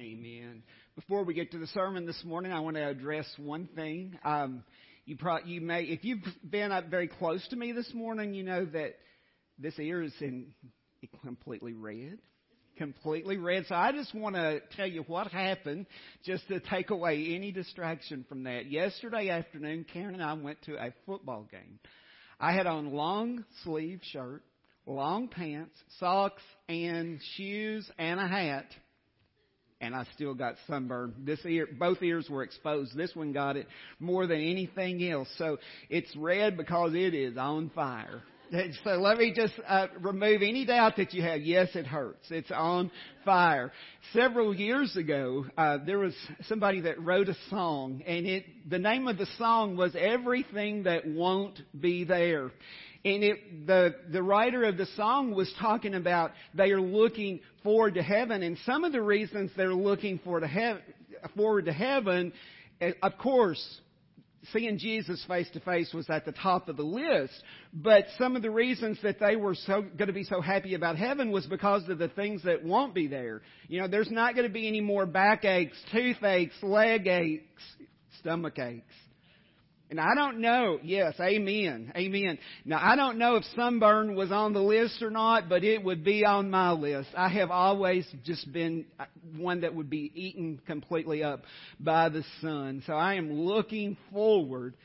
Amen. Before we get to the sermon this morning, I want to address one thing. Um, you, pro- you may, if you've been up very close to me this morning, you know that this ear is in completely red. Completely red. So I just want to tell you what happened just to take away any distraction from that. Yesterday afternoon, Karen and I went to a football game. I had on long sleeve shirt, long pants, socks, and shoes, and a hat and I still got sunburn. This ear, both ears were exposed. This one got it more than anything else. So it's red because it is on fire. So let me just uh, remove any doubt that you have. Yes, it hurts. It's on fire. Several years ago, uh, there was somebody that wrote a song, and it the name of the song was "Everything That Won't Be There." And it, the, the writer of the song was talking about they are looking forward to heaven, and some of the reasons they're looking forward to, he- forward to heaven, eh, of course, seeing Jesus face to face was at the top of the list. But some of the reasons that they were so going to be so happy about heaven was because of the things that won't be there. You know, there's not going to be any more backaches, toothaches, leg aches, stomach aches. And I don't know, yes, amen, amen. Now I don't know if sunburn was on the list or not, but it would be on my list. I have always just been one that would be eaten completely up by the sun. So I am looking forward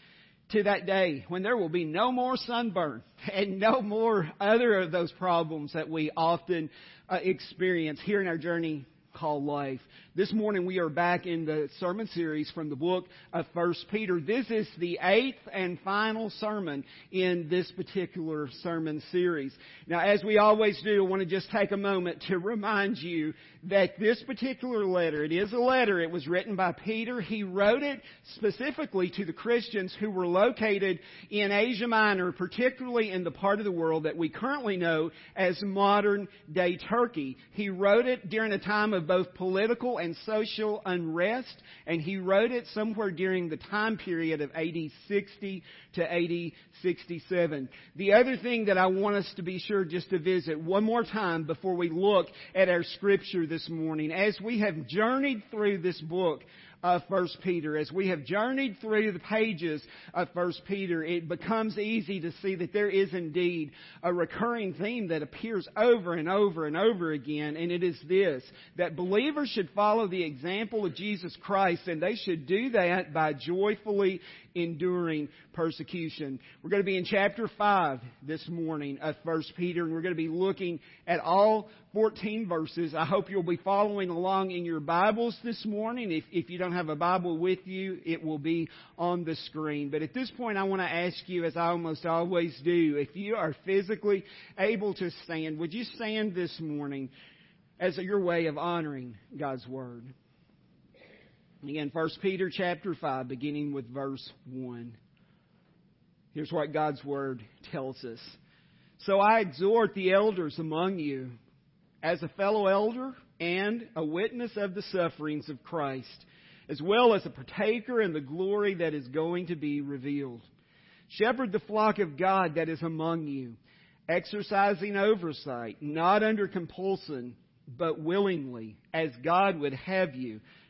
to that day when there will be no more sunburn and no more other of those problems that we often uh, experience here in our journey called life. This morning we are back in the sermon series from the book of First Peter. This is the eighth and final sermon in this particular sermon series. Now, as we always do, I want to just take a moment to remind you that this particular letter, it is a letter, it was written by Peter. He wrote it specifically to the Christians who were located in Asia Minor, particularly in the part of the world that we currently know as modern day Turkey. He wrote it during a time of both political and social unrest, and he wrote it somewhere during the time period of AD 60 to AD 67. The other thing that I want us to be sure just to visit one more time before we look at our scripture this morning, as we have journeyed through this book, of First Peter. As we have journeyed through the pages of First Peter, it becomes easy to see that there is indeed a recurring theme that appears over and over and over again, and it is this, that believers should follow the example of Jesus Christ, and they should do that by joyfully enduring persecution. We're going to be in chapter 5 this morning of 1 Peter, and we're going to be looking at all 14 verses. I hope you'll be following along in your Bibles this morning. If, if you don't have a Bible with you, it will be on the screen. But at this point, I want to ask you, as I almost always do, if you are physically able to stand, would you stand this morning as your way of honoring God's Word? Again, 1 Peter chapter 5, beginning with verse 1. Here's what God's Word tells us. So I exhort the elders among you as a fellow elder and a witness of the sufferings of Christ, as well as a partaker in the glory that is going to be revealed. Shepherd the flock of God that is among you, exercising oversight, not under compulsion, but willingly, as God would have you,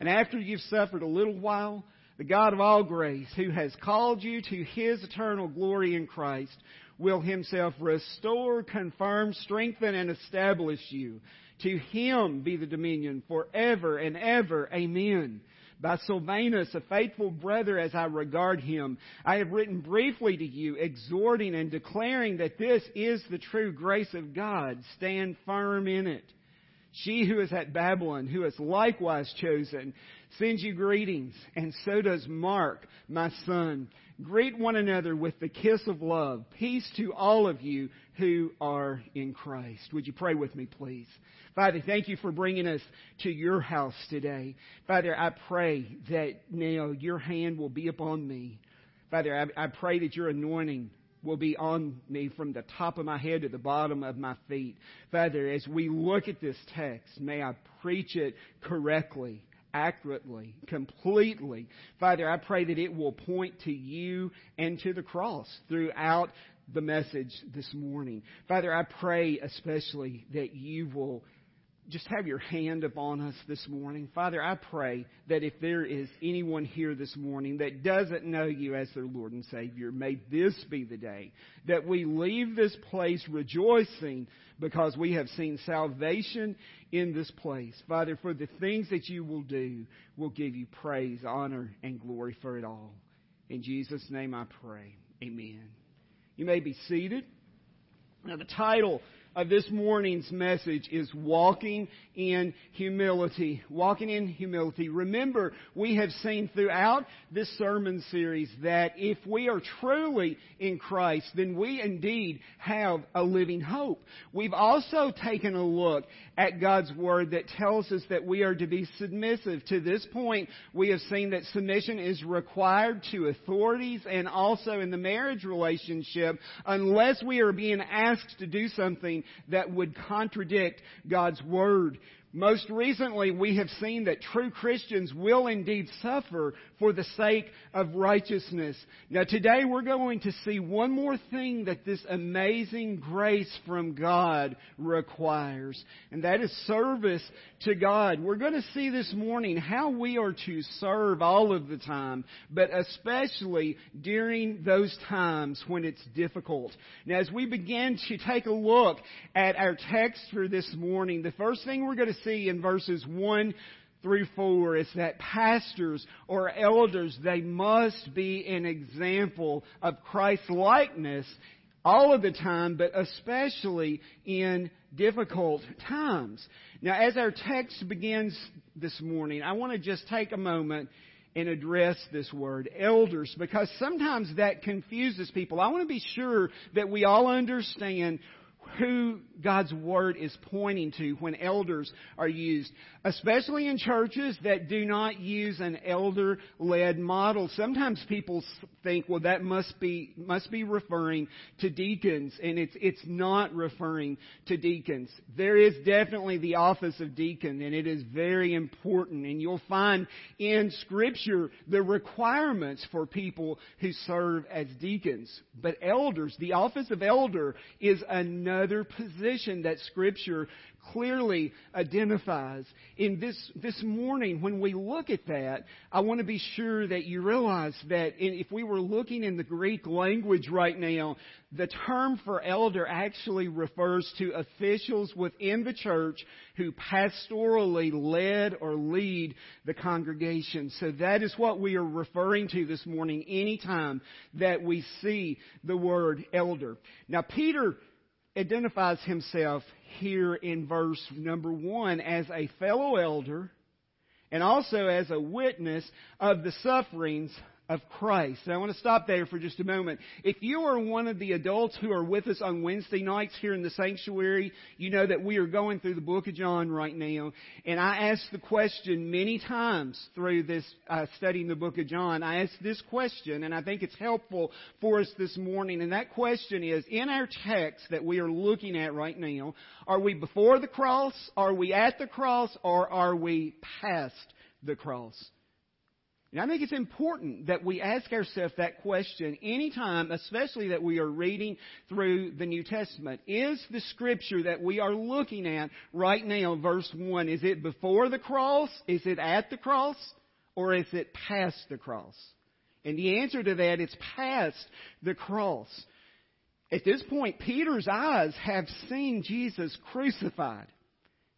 And after you've suffered a little while, the God of all grace, who has called you to his eternal glory in Christ, will himself restore, confirm, strengthen, and establish you. To him be the dominion forever and ever. Amen. by Silvanus, a faithful brother as I regard him. I have written briefly to you, exhorting and declaring that this is the true grace of God. Stand firm in it. She who is at Babylon, who is likewise chosen, sends you greetings, and so does Mark, my son. Greet one another with the kiss of love. Peace to all of you who are in Christ. Would you pray with me, please? Father, thank you for bringing us to your house today. Father, I pray that now your hand will be upon me. Father, I, I pray that your anointing will be on me from the top of my head to the bottom of my feet. Father, as we look at this text, may I preach it correctly accurately, completely. Father, I pray that it will point to you and to the cross throughout the message this morning. Father, I pray especially that you will just have your hand upon us this morning. Father, I pray that if there is anyone here this morning that doesn't know you as their Lord and Savior, may this be the day that we leave this place rejoicing because we have seen salvation in this place. Father, for the things that you will do, we'll give you praise, honor, and glory for it all. In Jesus' name I pray. Amen. You may be seated. Now, the title of this morning's message is walking in humility. Walking in humility. Remember, we have seen throughout this sermon series that if we are truly in Christ, then we indeed have a living hope. We've also taken a look at God's Word that tells us that we are to be submissive. To this point, we have seen that submission is required to authorities and also in the marriage relationship unless we are being asked to do something that would contradict God's Word. Most recently, we have seen that true Christians will indeed suffer for the sake of righteousness. Now today we're going to see one more thing that this amazing grace from God requires, and that is service to God. We're going to see this morning how we are to serve all of the time, but especially during those times when it's difficult. Now as we begin to take a look at our text for this morning, the first thing we're going to see in verses 1 through 4 is that pastors or elders, they must be an example of Christ likeness all of the time, but especially in difficult times. Now, as our text begins this morning, I want to just take a moment and address this word, elders, because sometimes that confuses people. I want to be sure that we all understand who God's Word is pointing to when elders are used, especially in churches that do not use an elder-led model. Sometimes people think, well, that must be, must be referring to deacons, and it's, it's not referring to deacons. There is definitely the office of deacon, and it is very important, and you'll find in Scripture the requirements for people who serve as deacons. But elders, the office of elder is another position that Scripture clearly identifies. In this, this morning, when we look at that, I want to be sure that you realize that if we were looking in the Greek language right now, the term for elder actually refers to officials within the church who pastorally led or lead the congregation. So that is what we are referring to this morning anytime that we see the word elder. Now Peter identifies himself here in verse number one as a fellow elder and also as a witness of the sufferings of Christ. And I want to stop there for just a moment. If you are one of the adults who are with us on Wednesday nights here in the sanctuary, you know that we are going through the book of John right now. And I asked the question many times through this uh, studying the book of John. I asked this question, and I think it's helpful for us this morning. And that question is, in our text that we are looking at right now, are we before the cross? Are we at the cross? Or are we past the cross? And I think it's important that we ask ourselves that question anytime, especially that we are reading through the New Testament. Is the scripture that we are looking at right now, verse 1, is it before the cross? Is it at the cross? Or is it past the cross? And the answer to that is past the cross. At this point, Peter's eyes have seen Jesus crucified.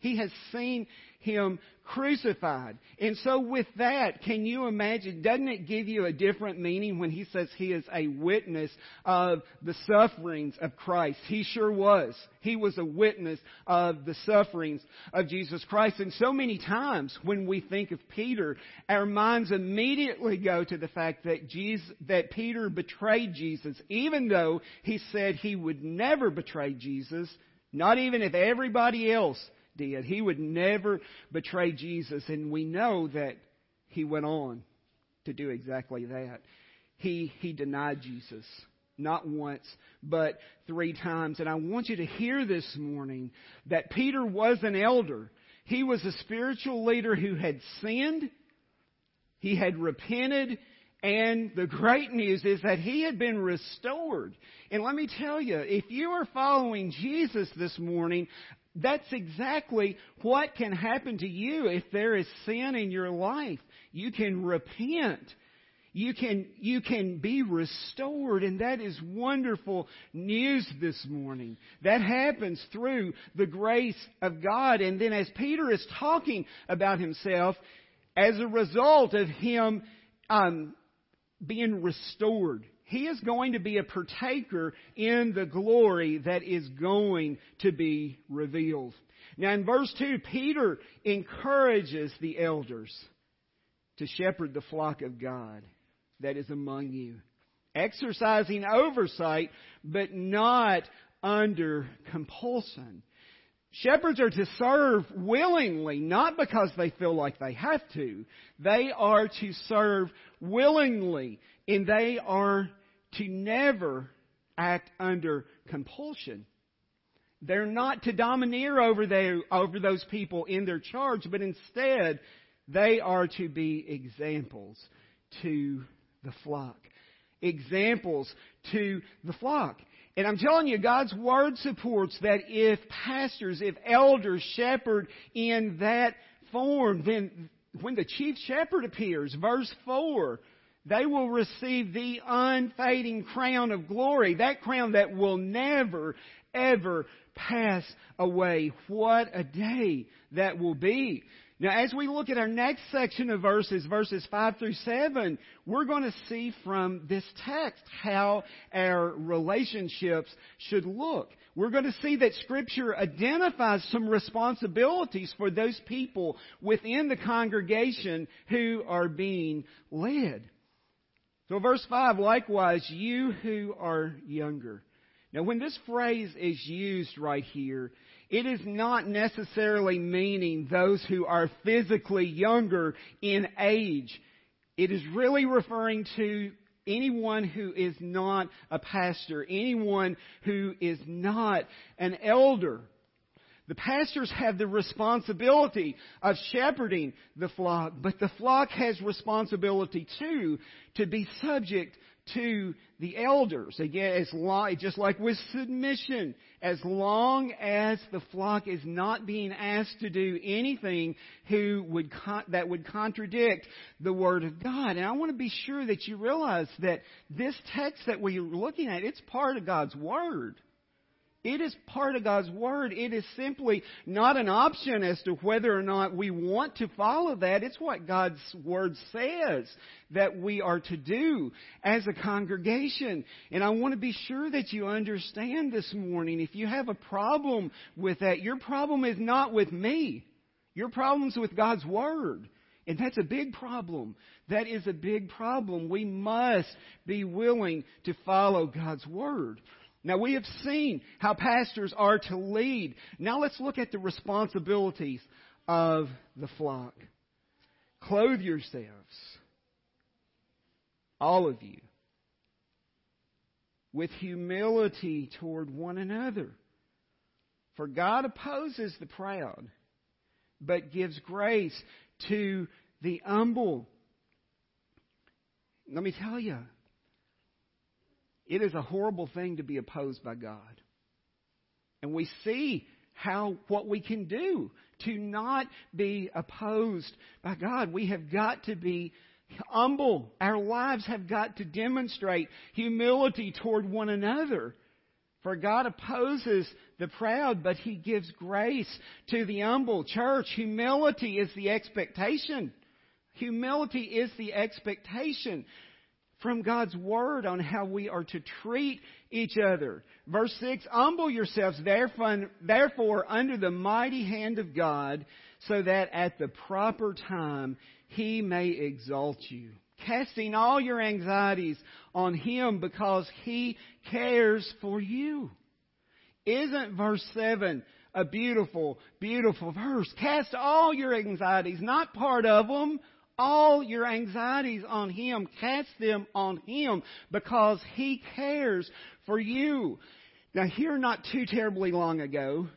He has seen him crucified. And so with that, can you imagine, doesn't it give you a different meaning when he says he is a witness of the sufferings of Christ? He sure was. He was a witness of the sufferings of Jesus Christ. And so many times when we think of Peter, our minds immediately go to the fact that Jesus, that Peter betrayed Jesus, even though he said he would never betray Jesus, not even if everybody else did. He would never betray Jesus, and we know that he went on to do exactly that. He, he denied Jesus. Not once, but three times. And I want you to hear this morning that Peter was an elder. He was a spiritual leader who had sinned. He had repented. And the great news is that he had been restored. And let me tell you, if you are following Jesus this morning, that's exactly what can happen to you if there is sin in your life. You can repent. You can, you can be restored, and that is wonderful news this morning. That happens through the grace of God. And then as Peter is talking about himself, as a result of him um, being restored, he is going to be a partaker in the glory that is going to be revealed. Now in verse 2, Peter encourages the elders to shepherd the flock of God that is among you, exercising oversight, but not under compulsion. Shepherds are to serve willingly, not because they feel like they have to. They are to serve willingly, and they are to never act under compulsion. They're not to domineer over, their, over those people in their charge, but instead they are to be examples to the flock. Examples to the flock. And I'm telling you, God's Word supports that if pastors, if elders shepherd in that form, then when the chief shepherd appears, verse 4, they will receive the unfading crown of glory, that crown that will never, ever pass away. What a day that will be. Now, as we look at our next section of verses, verses 5 through 7, we're going to see from this text how our relationships should look. We're going to see that Scripture identifies some responsibilities for those people within the congregation who are being led. So verse 5, likewise, you who are younger. Now when this phrase is used right here, it is not necessarily meaning those who are physically younger in age. It is really referring to anyone who is not a pastor, anyone who is not an elder. The pastors have the responsibility of shepherding the flock, but the flock has responsibility too to be subject to the elders. Again, as long, just like with submission, as long as the flock is not being asked to do anything who would con- that would contradict the Word of God. And I want to be sure that you realize that this text that we're looking at, it's part of God's Word. It is part of God's Word. It is simply not an option as to whether or not we want to follow that. It's what God's Word says that we are to do as a congregation. And I want to be sure that you understand this morning. If you have a problem with that, your problem is not with me. Your problem's with God's Word. And that's a big problem. That is a big problem. We must be willing to follow God's Word. Now we have seen how pastors are to lead. Now let's look at the responsibilities of the flock. Clothe yourselves, all of you, with humility toward one another. For God opposes the proud, but gives grace to the humble. Let me tell you, it is a horrible thing to be opposed by God. And we see how, what we can do to not be opposed by God. We have got to be humble. Our lives have got to demonstrate humility toward one another. For God opposes the proud, but He gives grace to the humble. Church, humility is the expectation. Humility is the expectation from God's Word on how we are to treat each other. Verse 6, Humble yourselves therefore under the mighty hand of God, so that at the proper time He may exalt you casting all your anxieties on Him because He cares for you. Isn't verse 7 a beautiful, beautiful verse? Cast all your anxieties, not part of them, all your anxieties on Him. Cast them on Him because He cares for you. Now here not too terribly long ago,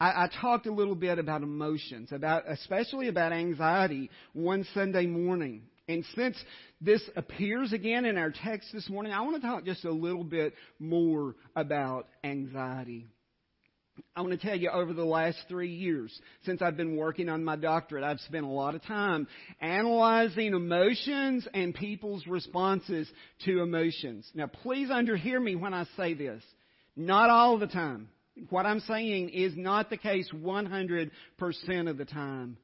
I, I talked a little bit about emotions, about, especially about anxiety one Sunday morning. And since this appears again in our text this morning, I want to talk just a little bit more about anxiety. I want to tell you over the last three years, since I've been working on my doctorate, I've spent a lot of time analyzing emotions and people's responses to emotions. Now, please underhear me when I say this. Not all the time. What I'm saying is not the case 100% of the time.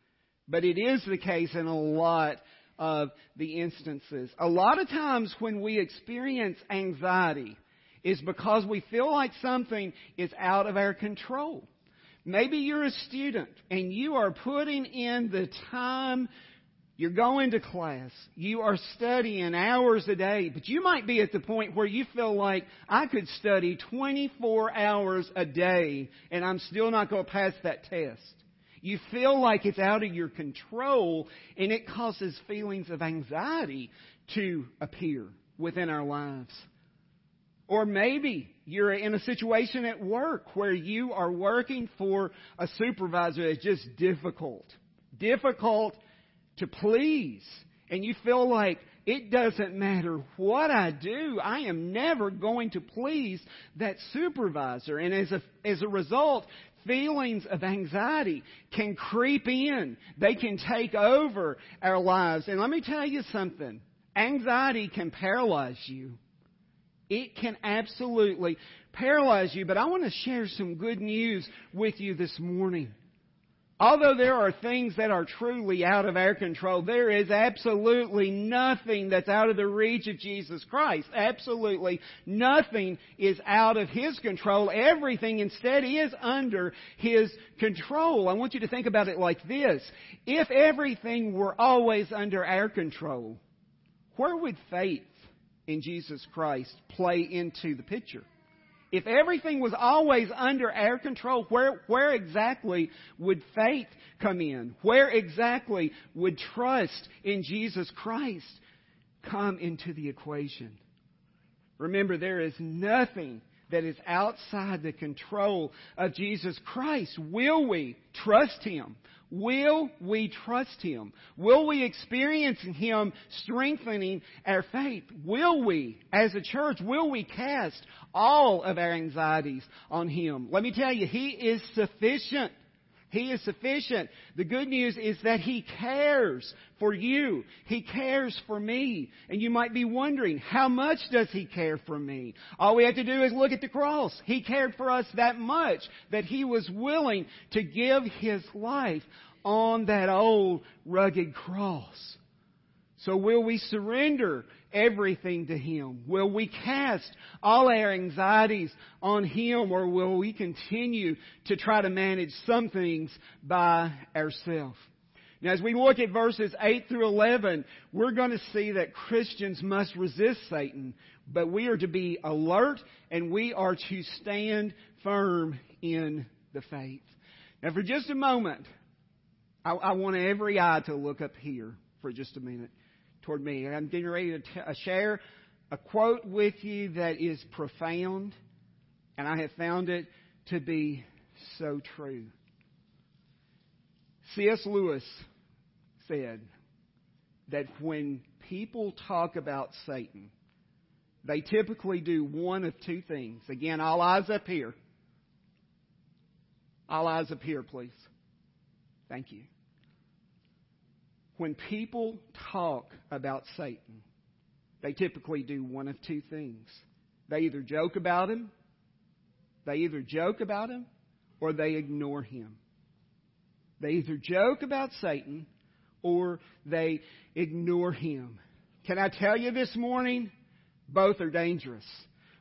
But it is the case in a lot of the instances. A lot of times when we experience anxiety is because we feel like something is out of our control. Maybe you're a student and you are putting in the time you're going to class. You are studying hours a day, but you might be at the point where you feel like I could study 24 hours a day and I'm still not going to pass that test. You feel like it's out of your control and it causes feelings of anxiety to appear within our lives. Or maybe you're in a situation at work where you are working for a supervisor that's just difficult. Difficult to please. And you feel like it doesn't matter what I do, I am never going to please that supervisor. And as a, as a result, feelings of anxiety can creep in. They can take over our lives. And let me tell you something. Anxiety can paralyze you. It can absolutely paralyze you. But I want to share some good news with you this morning. Although there are things that are truly out of our control, there is absolutely nothing that's out of the reach of Jesus Christ. Absolutely nothing is out of His control. Everything instead is under His control. I want you to think about it like this. If everything were always under our control, where would faith in Jesus Christ play into the picture? If everything was always under our control, where, where exactly would faith come in? Where exactly would trust in Jesus Christ come into the equation? Remember, there is nothing that is outside the control of Jesus Christ. Will we trust Him? Will we trust Him? Will we experience Him strengthening our faith? Will we, as a church, will we cast all of our anxieties on Him? Let me tell you, He is sufficient. He is sufficient. The good news is that He cares for you. He cares for me. And you might be wondering, how much does He care for me? All we have to do is look at the cross. He cared for us that much that He was willing to give His life on that old rugged cross. So will we surrender everything to Him? Will we cast all our anxieties on Him or will we continue to try to manage some things by ourselves? Now, as we look at verses 8 through 11, we're going to see that Christians must resist Satan, but we are to be alert and we are to stand firm in the faith. Now, for just a moment, I, I want every eye to look up here for just a minute toward me. And I'm getting ready to t- uh, share a quote with you that is profound, and I have found it to be so true. C.S. Lewis said that when people talk about Satan, they typically do one of two things. Again, all eyes up here. All eyes up here, please. Thank you when people talk about Satan, they typically do one of two things. They either joke about him They either joke about him or they ignore him. They either joke about Satan or they ignore him. Can I tell you this morning? Both are dangerous.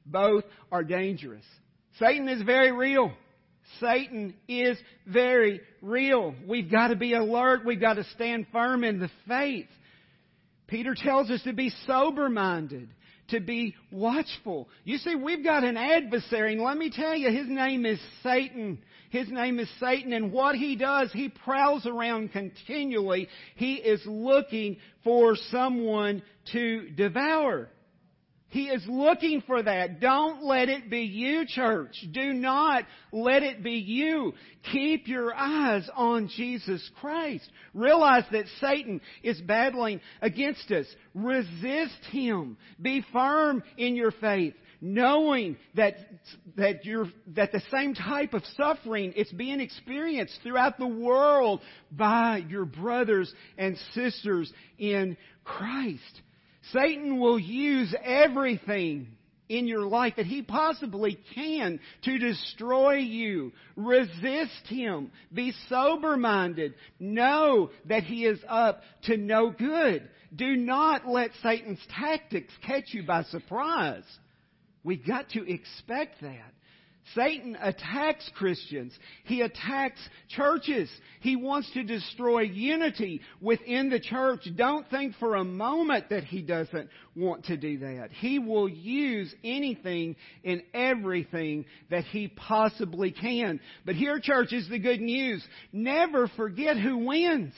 Both are dangerous. Satan is very real. Satan is very real. We've got to be alert. We've got to stand firm in the faith. Peter tells us to be sober minded, to be watchful. You see, we've got an adversary, and let me tell you, his name is Satan. His name is Satan, and what he does, he prowls around continually. He is looking for someone to devour. He is looking for that. Don't let it be you, church. Do not let it be you. Keep your eyes on Jesus Christ. Realize that Satan is battling against us. Resist him. Be firm in your faith knowing that, that, you're, that the same type of suffering is being experienced throughout the world by your brothers and sisters in Christ. Satan will use everything in your life that he possibly can to destroy you. Resist him. Be sober minded. Know that he is up to no good. Do not let Satan's tactics catch you by surprise. We've got to expect that. Satan attacks Christians. He attacks churches. He wants to destroy unity within the church. Don't think for a moment that he doesn't want to do that. He will use anything and everything that he possibly can. But here, church, is the good news. Never forget who wins.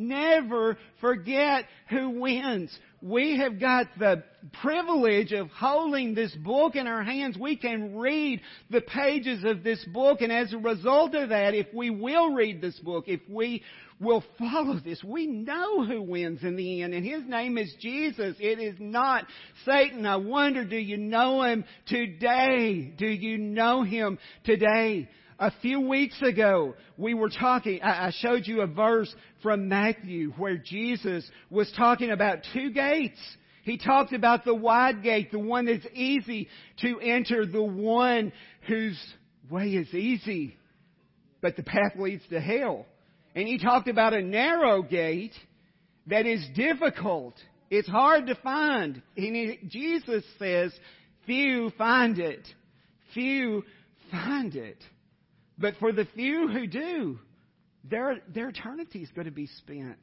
Never forget who wins. We have got the privilege of holding this book in our hands. We can read the pages of this book, and as a result of that, if we will read this book, if we will follow this, we know who wins in the end, and his name is Jesus. It is not Satan. I wonder, do you know him today? Do you know him today? A few weeks ago, we were talking, I showed you a verse from Matthew where Jesus was talking about two gates. He talked about the wide gate, the one that's easy to enter, the one whose way is easy, but the path leads to hell. And he talked about a narrow gate that is difficult. It's hard to find. And Jesus says, few find it. Few find it. But for the few who do, their, their eternity is going to be spent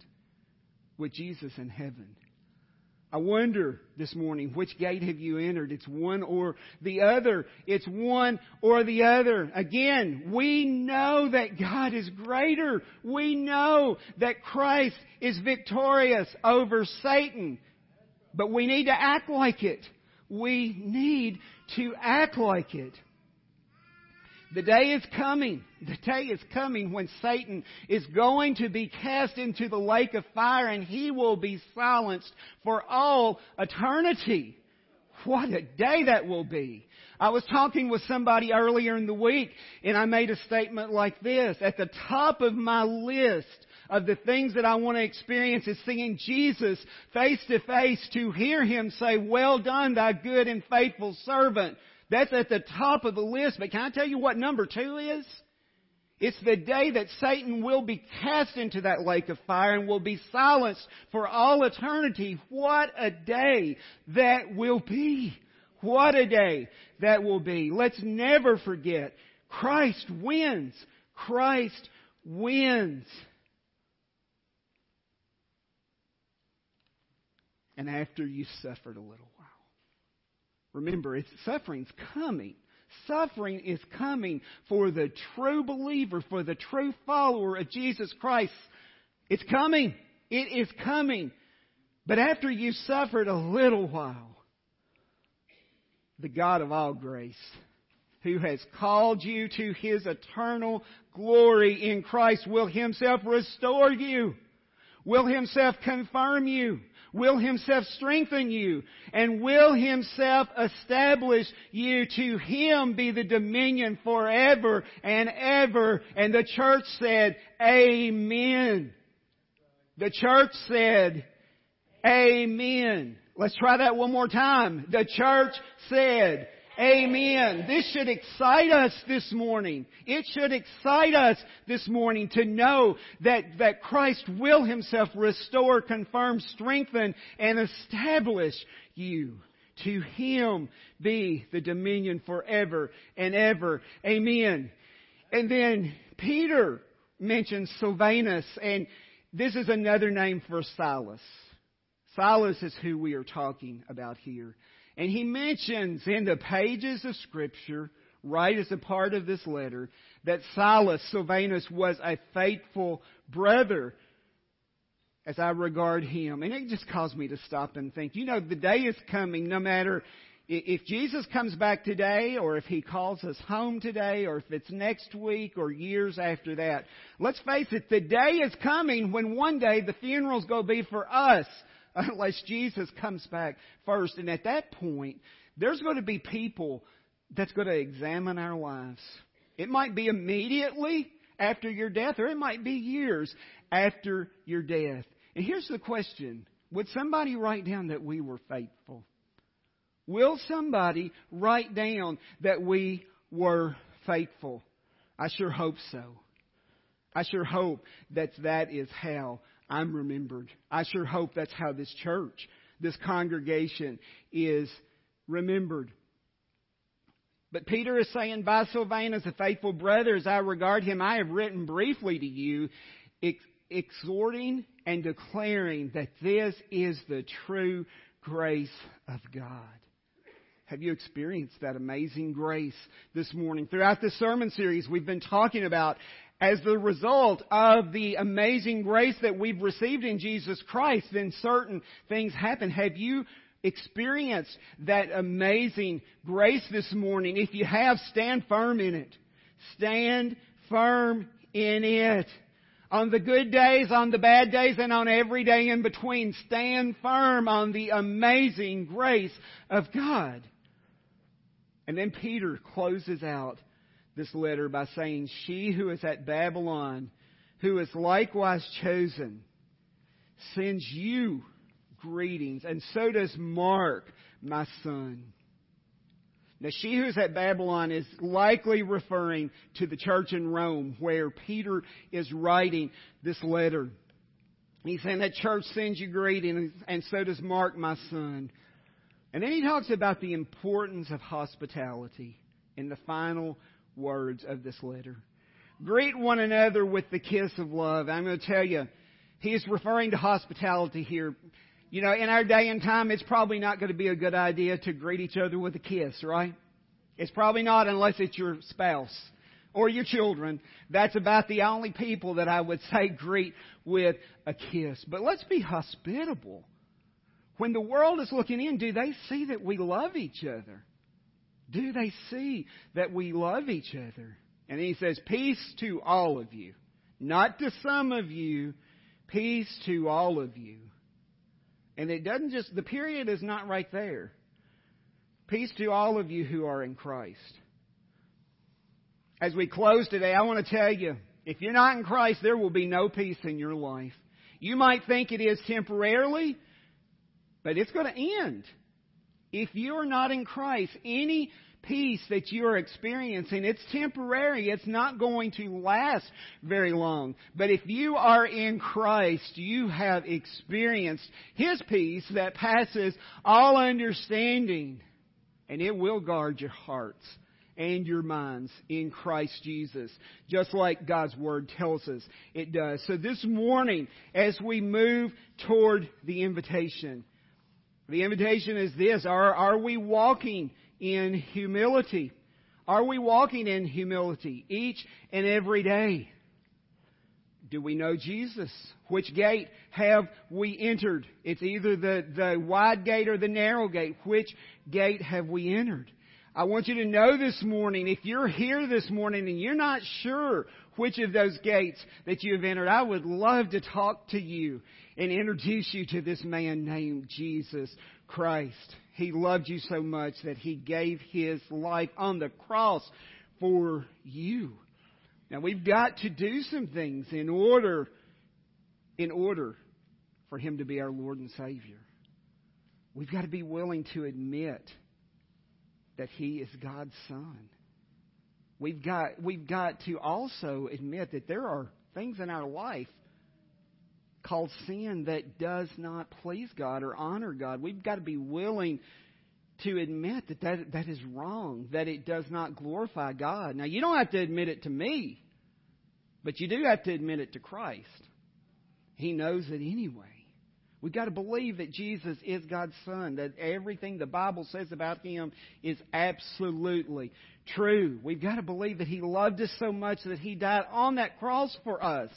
with Jesus in heaven. I wonder this morning, which gate have you entered? It's one or the other. It's one or the other. Again, we know that God is greater. We know that Christ is victorious over Satan. But we need to act like it. We need to act like it. The day is coming. The day is coming when Satan is going to be cast into the lake of fire and he will be silenced for all eternity. What a day that will be. I was talking with somebody earlier in the week and I made a statement like this. At the top of my list of the things that I want to experience is seeing Jesus face to face to hear Him say, well done, thy good and faithful servant. That's at the top of the list. But can I tell you what number two is? It's the day that Satan will be cast into that lake of fire and will be silenced for all eternity. What a day that will be. What a day that will be. Let's never forget. Christ wins. Christ wins. And after you suffered a little Remember, it's suffering's coming. Suffering is coming for the true believer, for the true follower of Jesus Christ. It's coming. It is coming. But after you've suffered a little while, the God of all grace, who has called you to his eternal glory in Christ, will himself restore you, will himself confirm you, will Himself strengthen you and will Himself establish you. To Him be the dominion forever and ever. And the church said, Amen. The church said, Amen. Let's try that one more time. The church said, Amen. This should excite us this morning. It should excite us this morning to know that, that Christ will Himself restore, confirm, strengthen, and establish you. To Him be the dominion forever and ever. Amen. And then Peter mentions Silvanus, and this is another name for Silas. Silas is who we are talking about here. And he mentions in the pages of Scripture, right as a part of this letter, that Silas, Silvanus, was a faithful brother as I regard him. And it just caused me to stop and think, you know, the day is coming, no matter if Jesus comes back today, or if he calls us home today, or if it's next week, or years after that. Let's face it, the day is coming when one day the funeral's going to be for us unless Jesus comes back first. And at that point, there's going to be people that's going to examine our lives. It might be immediately after your death, or it might be years after your death. And here's the question Would somebody write down that we were faithful? Will somebody write down that we were faithful? I sure hope so. I sure hope that that is how I'm remembered. I sure hope that's how this church, this congregation is remembered. But Peter is saying, by Silvanus, a faithful brother, as I regard him, I have written briefly to you, ex- exhorting and declaring that this is the true grace of God. Have you experienced that amazing grace this morning? Throughout this sermon series, we've been talking about as the result of the amazing grace that we've received in Jesus Christ, then certain things happen. Have you experienced that amazing grace this morning? If you have, stand firm in it. Stand firm in it. On the good days, on the bad days, and on every day in between, stand firm on the amazing grace of God. And then Peter closes out this letter by saying, She who is at Babylon, who is likewise chosen, sends you greetings, and so does Mark, my son. Now, she who's at Babylon is likely referring to the church in Rome where Peter is writing this letter. He's saying that church sends you greetings, and so does Mark, my son. And then he talks about the importance of hospitality in the final words of this letter. Greet one another with the kiss of love. I'm going to tell you, he is referring to hospitality here. You know, in our day and time, it's probably not going to be a good idea to greet each other with a kiss, right? It's probably not unless it's your spouse or your children. That's about the only people that I would say greet with a kiss. But let's be hospitable. When the world is looking in, do they see that we love each other? Do they see that we love each other? And he says, Peace to all of you. Not to some of you, peace to all of you. And it doesn't just, the period is not right there. Peace to all of you who are in Christ. As we close today, I want to tell you, if you're not in Christ, there will be no peace in your life. You might think it is temporarily, but it's going to end. If you're not in Christ, any peace that you're experiencing, it's temporary. It's not going to last very long. But if you are in Christ, you have experienced His peace that passes all understanding. And it will guard your hearts and your minds in Christ Jesus, just like God's Word tells us it does. So this morning, as we move toward the invitation, the invitation is this are, are we walking in humility? Are we walking in humility each and every day? Do we know Jesus? Which gate have we entered? It's either the, the wide gate or the narrow gate. Which gate have we entered? I want you to know this morning, if you're here this morning and you're not sure which of those gates that you have entered, I would love to talk to you and introduce you to this man named Jesus Christ. He loved you so much that he gave his life on the cross for you. Now we've got to do some things in order in order for him to be our Lord and Savior. We've got to be willing to admit that He is God's Son. We've got, we've got to also admit that there are things in our life called sin that does not please God or honor God. We've got to be willing to admit that, that that is wrong, that it does not glorify God. Now, you don't have to admit it to me, but you do have to admit it to Christ. He knows it anyway. We've got to believe that Jesus is God's Son, that everything the Bible says about Him is absolutely true. We've got to believe that He loved us so much that He died on that cross for us.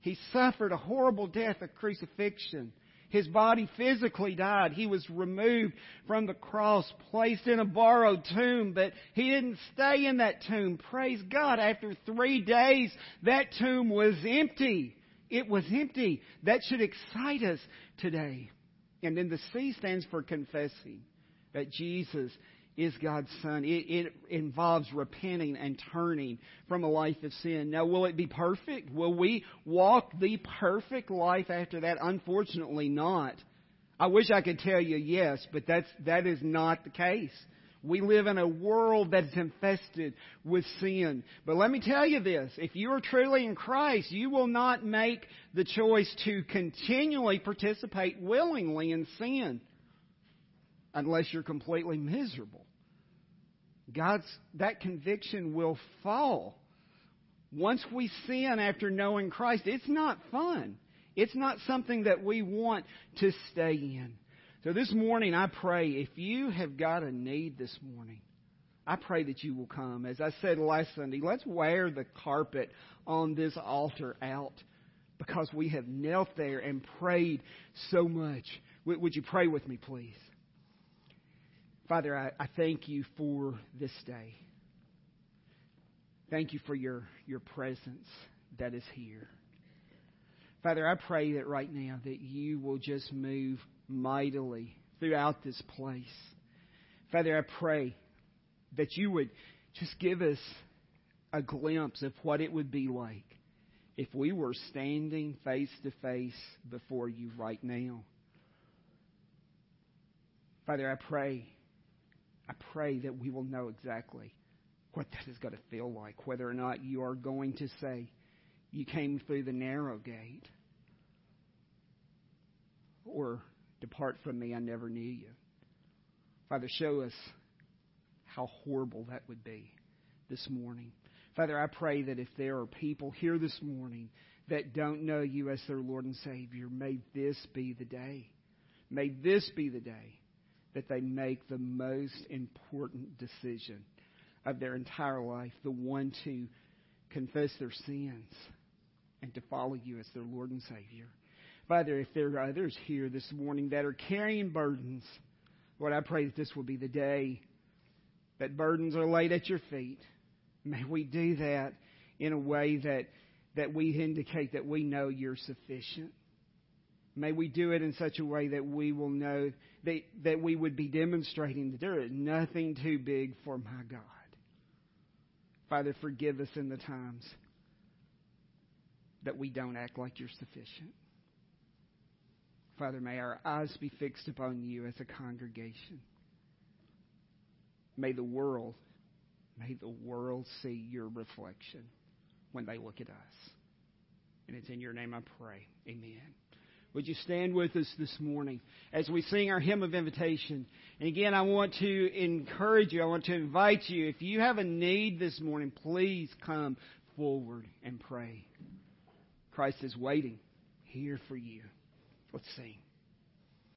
He suffered a horrible death of crucifixion. His body physically died. He was removed from the cross, placed in a borrowed tomb, but he didn't stay in that tomb. Praise God. After three days, that tomb was empty. It was empty. That should excite us today. And then the C stands for confessing that Jesus is God's Son. It, it, involves repenting and turning from a life of sin. Now, will it be perfect? Will we walk the perfect life after that? Unfortunately, not. I wish I could tell you yes, but that's, that is not the case. We live in a world that is infested with sin. But let me tell you this if you are truly in Christ, you will not make the choice to continually participate willingly in sin unless you're completely miserable. God's that conviction will fall. Once we sin after knowing Christ, it's not fun. It's not something that we want to stay in. So this morning, I pray if you have got a need this morning, I pray that you will come. As I said last Sunday, let's wear the carpet on this altar out because we have knelt there and prayed so much. Would you pray with me, please? Father, I, I thank you for this day. Thank you for your, your presence that is here. Father, I pray that right now that you will just move mightily throughout this place. Father, I pray that you would just give us a glimpse of what it would be like if we were standing face to face before you right now. Father, I pray, I pray that we will know exactly what that is going to feel like, whether or not you are going to say, You came through the narrow gate, or Depart from me, I never knew you. Father, show us how horrible that would be this morning. Father, I pray that if there are people here this morning that don't know you as their Lord and Savior, may this be the day. May this be the day that they make the most important decision of their entire life, the one to confess their sins and to follow you as their Lord and Savior. Father, if there are others here this morning that are carrying burdens, Lord, I pray that this will be the day that burdens are laid at your feet. May we do that in a way that, that we indicate that we know you're sufficient. May we do it in such a way that we will know that, that we would be demonstrating that there is nothing too big for my God. Father, forgive us in the times that we don't act like you're sufficient. Father, may our eyes be fixed upon you as a congregation. May the world, may the world see your reflection when they look at us. And it's in your name I pray. Amen. Would you stand with us this morning as we sing our hymn of invitation? And again, I want to encourage you, I want to invite you, if you have a need this morning, please come forward and pray. Christ is waiting here for you. Let's sing.